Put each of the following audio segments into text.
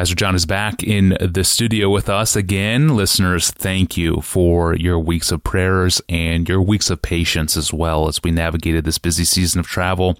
Pastor John is back in the studio with us again. Listeners, thank you for your weeks of prayers and your weeks of patience as well as we navigated this busy season of travel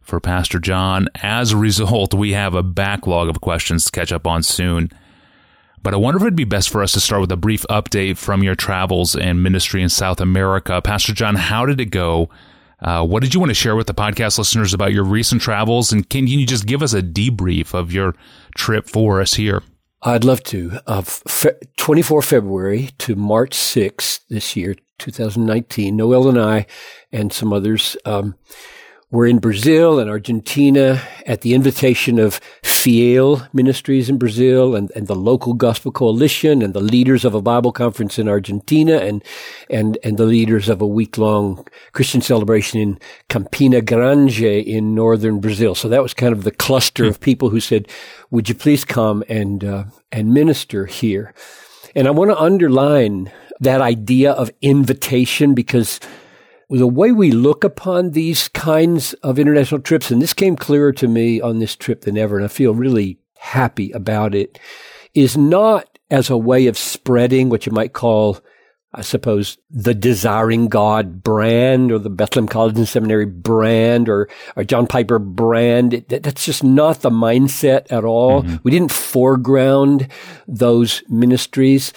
for Pastor John. As a result, we have a backlog of questions to catch up on soon. But I wonder if it'd be best for us to start with a brief update from your travels and ministry in South America. Pastor John, how did it go? Uh, what did you want to share with the podcast listeners about your recent travels? And can you just give us a debrief of your trip for us here? I'd love to. Uh, fe- 24 February to March 6th this year, 2019, Noel and I and some others um, we're in Brazil and Argentina at the invitation of Fiel Ministries in Brazil and, and the local gospel coalition and the leaders of a Bible conference in Argentina and, and, and the leaders of a week long Christian celebration in Campina Grande in northern Brazil. So that was kind of the cluster of people who said, would you please come and, uh, and minister here? And I want to underline that idea of invitation because the way we look upon these kinds of international trips, and this came clearer to me on this trip than ever, and I feel really happy about it, is not as a way of spreading what you might call, I suppose, the Desiring God brand or the Bethlehem College and Seminary brand or, or John Piper brand. It, that's just not the mindset at all. Mm-hmm. We didn't foreground those ministries.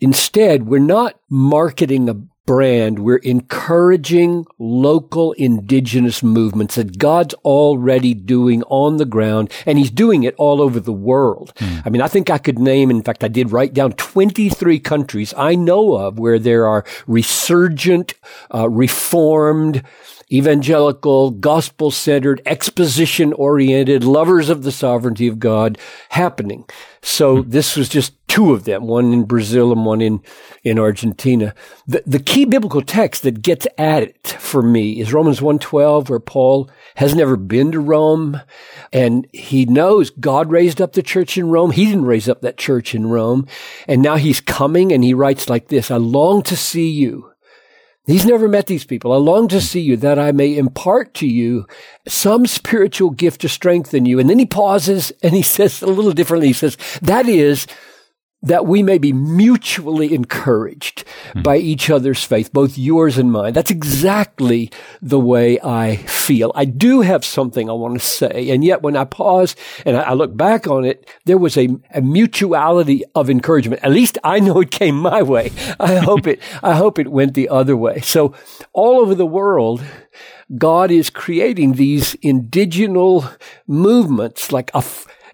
Instead, we're not marketing a brand, we're encouraging local indigenous movements that God's already doing on the ground, and He's doing it all over the world. Mm. I mean, I think I could name, in fact, I did write down 23 countries I know of where there are resurgent, uh, reformed, evangelical, gospel centered, exposition oriented, lovers of the sovereignty of God happening. So hmm. this was just two of them, one in Brazil and one in, in Argentina. The, the key biblical text that gets at it for me is Romans 1.12 where Paul has never been to Rome and he knows God raised up the church in Rome. He didn't raise up that church in Rome. And now he's coming and he writes like this, I long to see you He's never met these people. I long to see you that I may impart to you some spiritual gift to strengthen you. And then he pauses and he says a little differently. He says, that is that we may be mutually encouraged mm-hmm. by each other's faith, both yours and mine. That's exactly the way I feel. I do have something I want to say. And yet when I pause and I, look back on it, there was a, a, mutuality of encouragement. At least I know it came my way. I hope it, I hope it went the other way. So all over the world, God is creating these indigenous movements like a,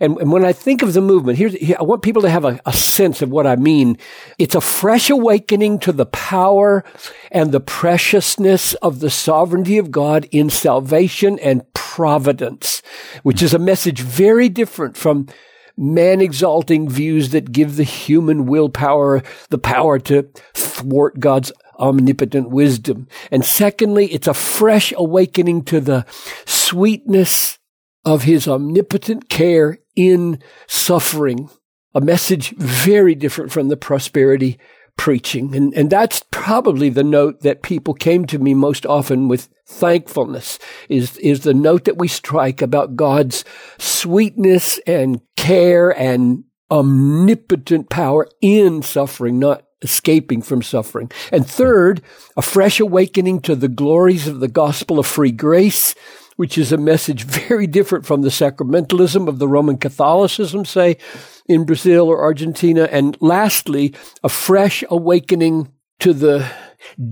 and, and when I think of the movement, here's, here, I want people to have a, a sense of what I mean. It's a fresh awakening to the power and the preciousness of the sovereignty of God in salvation and providence, which is a message very different from man exalting views that give the human willpower the power to thwart God's omnipotent wisdom. And secondly, it's a fresh awakening to the sweetness of his omnipotent care in suffering. A message very different from the prosperity preaching. And, and that's probably the note that people came to me most often with thankfulness is, is the note that we strike about God's sweetness and care and omnipotent power in suffering, not escaping from suffering. And third, a fresh awakening to the glories of the gospel of free grace which is a message very different from the sacramentalism of the Roman Catholicism, say, in Brazil or Argentina. And lastly, a fresh awakening to the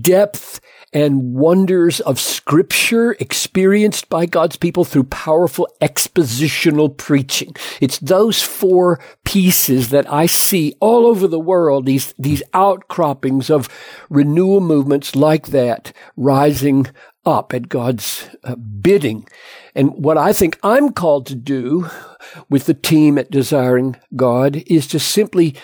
depth and wonders of scripture experienced by God's people through powerful expositional preaching. It's those four pieces that I see all over the world, these, these outcroppings of renewal movements like that rising up at God's uh, bidding. And what I think I'm called to do with the team at Desiring God is to simply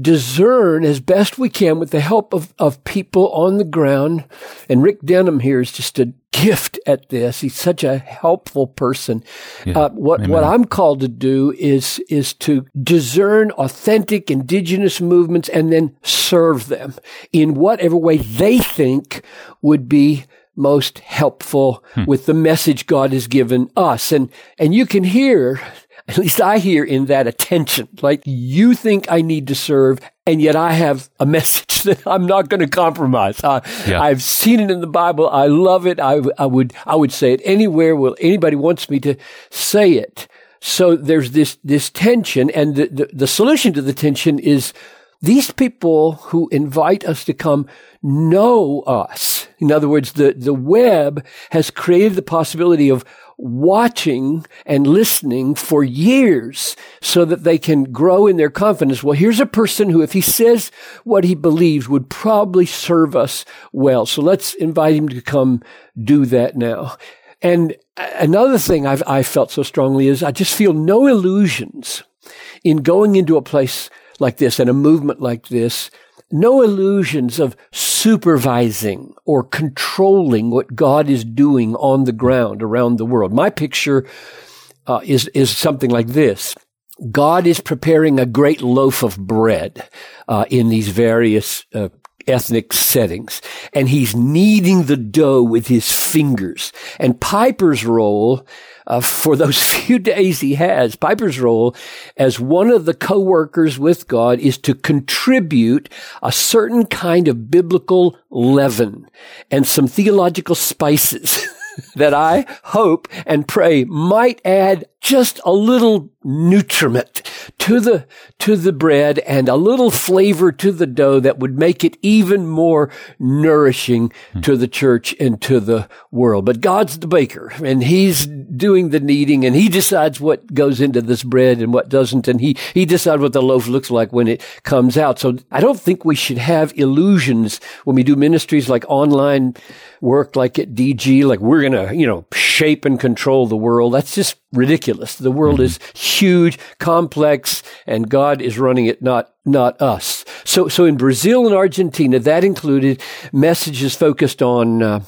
discern as best we can with the help of, of people on the ground. And Rick Denham here is just a gift at this. He's such a helpful person. Yeah. Uh, what, Amen. what I'm called to do is, is to discern authentic indigenous movements and then serve them in whatever way they think would be most helpful hmm. with the message God has given us. And, and you can hear at least I hear in that attention. Like you think I need to serve, and yet I have a message that I'm not going to compromise. Uh, yeah. I've seen it in the Bible. I love it. I, I would I would say it anywhere where anybody wants me to say it. So there's this this tension, and the, the, the solution to the tension is these people who invite us to come know us. In other words, the, the web has created the possibility of watching and listening for years so that they can grow in their confidence. Well, here's a person who, if he says what he believes, would probably serve us well. So let's invite him to come do that now. And another thing I've, I felt so strongly is I just feel no illusions in going into a place like this and a movement like this no illusions of supervising or controlling what God is doing on the ground around the world. My picture uh, is is something like this. God is preparing a great loaf of bread uh, in these various uh, ethnic settings, and he's kneading the dough with his fingers. And Piper's role uh, for those few days he has, Piper's role as one of the co-workers with God is to contribute a certain kind of biblical leaven and some theological spices that I hope and pray might add just a little nutriment to the, to the bread and a little flavor to the dough that would make it even more nourishing hmm. to the church and to the world. But God's the baker and he's doing the kneading and he decides what goes into this bread and what doesn't. And he, he decides what the loaf looks like when it comes out. So I don't think we should have illusions when we do ministries like online work like at DG, like we're going to, you know, shape and control the world. That's just ridiculous. The world is huge, complex, and God is running it, not not us. So, so in Brazil and Argentina, that included messages focused on uh,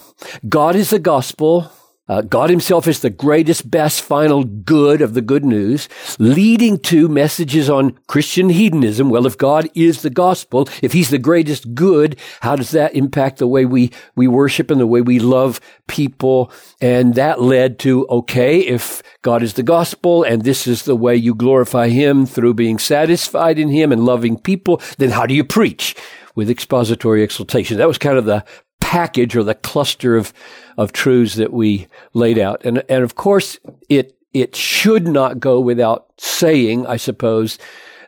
God is the gospel, uh, God himself is the greatest, best, final good of the good news, leading to messages on Christian hedonism. Well, if God is the gospel, if he's the greatest good, how does that impact the way we, we worship and the way we love people? And that led to, okay, if God is the gospel and this is the way you glorify him through being satisfied in him and loving people, then how do you preach? With expository exaltation. That was kind of the package or the cluster of, of truths that we laid out. And, and of course, it, it should not go without saying, I suppose,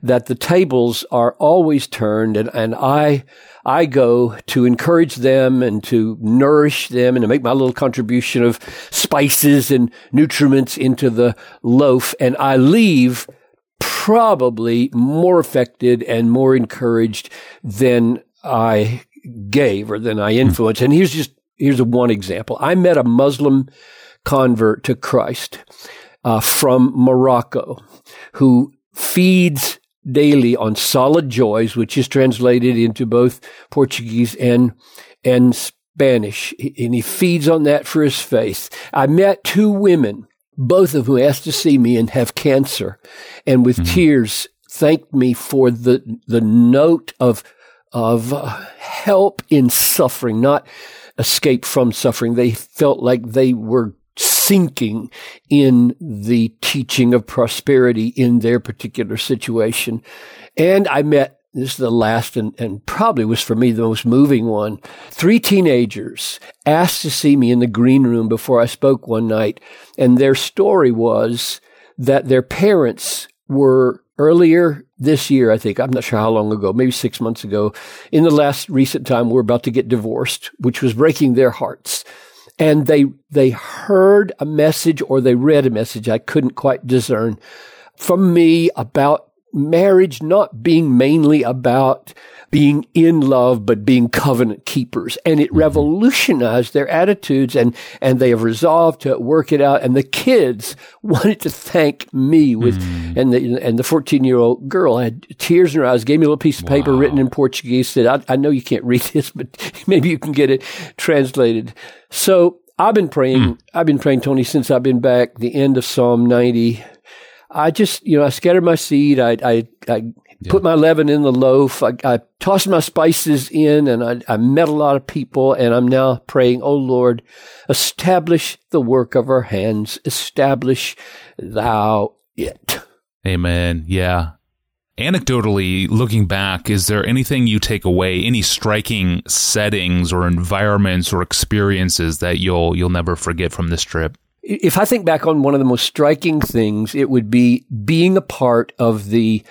that the tables are always turned and, and I, I go to encourage them and to nourish them and to make my little contribution of spices and nutriments into the loaf. And I leave probably more affected and more encouraged than I gave or than I hmm. influenced. And here's just here's a one example. I met a Muslim convert to Christ uh, from Morocco who feeds daily on solid joys, which is translated into both Portuguese and and Spanish, and he feeds on that for his faith. I met two women, both of whom asked to see me and have cancer, and with mm-hmm. tears thanked me for the the note of of help in suffering, not escape from suffering. They felt like they were sinking in the teaching of prosperity in their particular situation. And I met this is the last and, and probably was for me the most moving one. Three teenagers asked to see me in the green room before I spoke one night. And their story was that their parents were earlier this year, I think, I'm not sure how long ago, maybe six months ago, in the last recent time, we're about to get divorced, which was breaking their hearts. And they, they heard a message or they read a message I couldn't quite discern from me about marriage not being mainly about being in love, but being covenant keepers. And it mm-hmm. revolutionized their attitudes and, and they have resolved to work it out. And the kids wanted to thank me with, mm. and the, and the 14 year old girl had tears in her eyes, gave me a little piece of wow. paper written in Portuguese, said, I, I know you can't read this, but maybe you can get it translated. So I've been praying, mm. I've been praying, Tony, since I've been back, the end of Psalm 90. I just, you know, I scattered my seed. I, I, I yeah. put my leaven in the loaf. I, I tossed my spices in and I, I met a lot of people and I'm now praying, Oh Lord, establish the work of our hands. Establish thou it. Amen. Yeah. Anecdotally, looking back, is there anything you take away, any striking settings or environments or experiences that you'll you'll never forget from this trip? If I think back on one of the most striking things, it would be being a part of the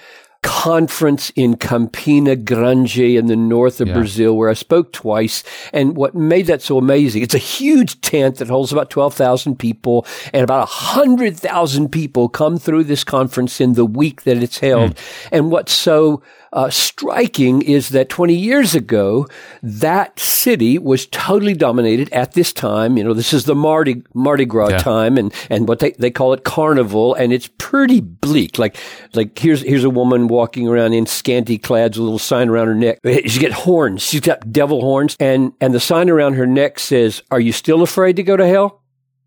conference in Campina Grande in the north of yeah. Brazil where I spoke twice. And what made that so amazing, it's a huge tent that holds about 12,000 people and about 100,000 people come through this conference in the week that it's held. Mm. And what's so uh, striking is that 20 years ago, that city was totally dominated at this time. You know, this is the Mardi, Mardi Gras yeah. time and, and what they, they call it carnival. And it's pretty bleak. Like, like here's, here's a woman walking around in scanty clads, a little sign around her neck. She's got horns. She's got devil horns. And, and the sign around her neck says, are you still afraid to go to hell?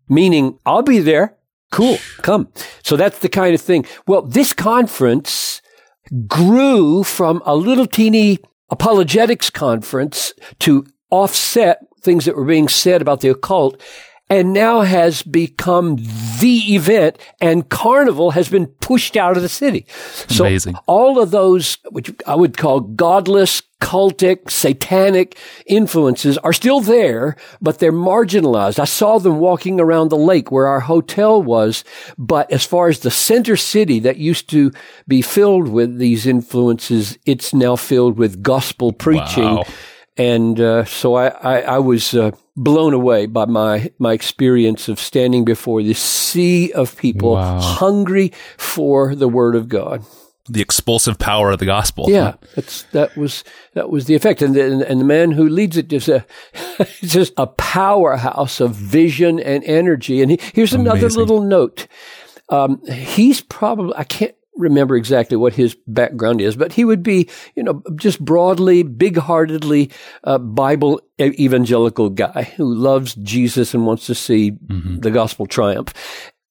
Meaning, I'll be there. Cool. Come. So that's the kind of thing. Well, this conference grew from a little teeny apologetics conference to offset things that were being said about the occult and now has become the event and carnival has been pushed out of the city. So Amazing. all of those, which I would call godless, cultic, satanic influences are still there, but they're marginalized. I saw them walking around the lake where our hotel was, but as far as the center city that used to be filled with these influences, it's now filled with gospel preaching. Wow. And uh, so I, I, I was uh, blown away by my, my experience of standing before this sea of people wow. hungry for the Word of God. The expulsive power of the gospel. Yeah, that's, that was that was the effect, and the, and the man who leads it is a just a powerhouse of vision and energy. And he, here's Amazing. another little note. Um, he's probably I can't remember exactly what his background is, but he would be, you know, just broadly, big-heartedly uh, Bible evangelical guy who loves Jesus and wants to see mm-hmm. the gospel triumph.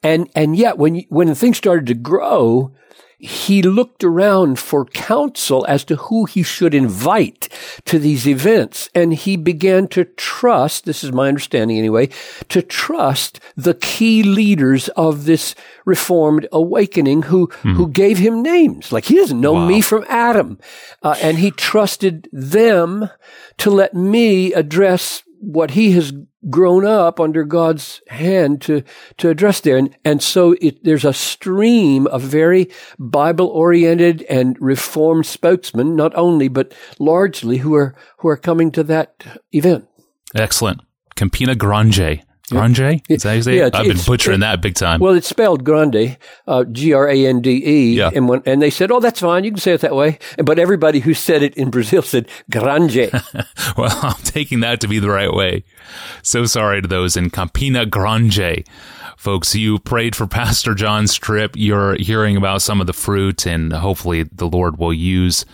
And and yet, when when things started to grow, he looked around for counsel as to who he should invite to these events. And he began to trust, this is my understanding anyway, to trust the key leaders of this reformed awakening who, hmm. who gave him names. Like he doesn't know wow. me from Adam. Uh, and he trusted them to let me address what he has grown up under God's hand to, to address there. And, and so it, there's a stream of very Bible oriented and reformed spokesmen, not only, but largely who are, who are coming to that event. Excellent. Campina Grande. Grande? Is that how yeah, I've been butchering it, that big time. Well, it's spelled Grande, uh, G-R-A-N-D-E. Yeah. And, when, and they said, oh, that's fine. You can say it that way. But everybody who said it in Brazil said Grande. well, I'm taking that to be the right way. So sorry to those in Campina Grande. Folks, you prayed for Pastor John's trip. You're hearing about some of the fruit and hopefully the Lord will use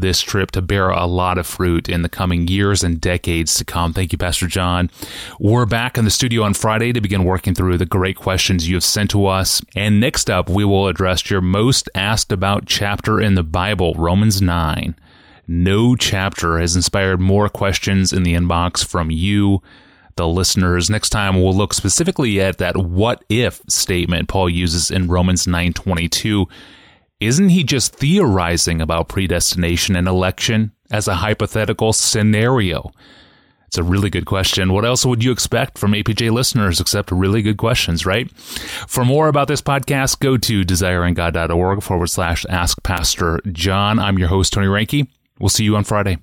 this trip to bear a lot of fruit in the coming years and decades to come. Thank you, Pastor John. We're back in the studio on Friday to begin working through the great questions you have sent to us. And next up, we will address your most asked about chapter in the Bible, Romans 9. No chapter has inspired more questions in the inbox from you the listeners. Next time we'll look specifically at that what if statement Paul uses in Romans 9:22 isn't he just theorizing about predestination and election as a hypothetical scenario? It's a really good question. What else would you expect from APJ listeners except really good questions, right? For more about this podcast, go to desiringgod.org forward slash ask Pastor John. I'm your host, Tony Reinke. We'll see you on Friday.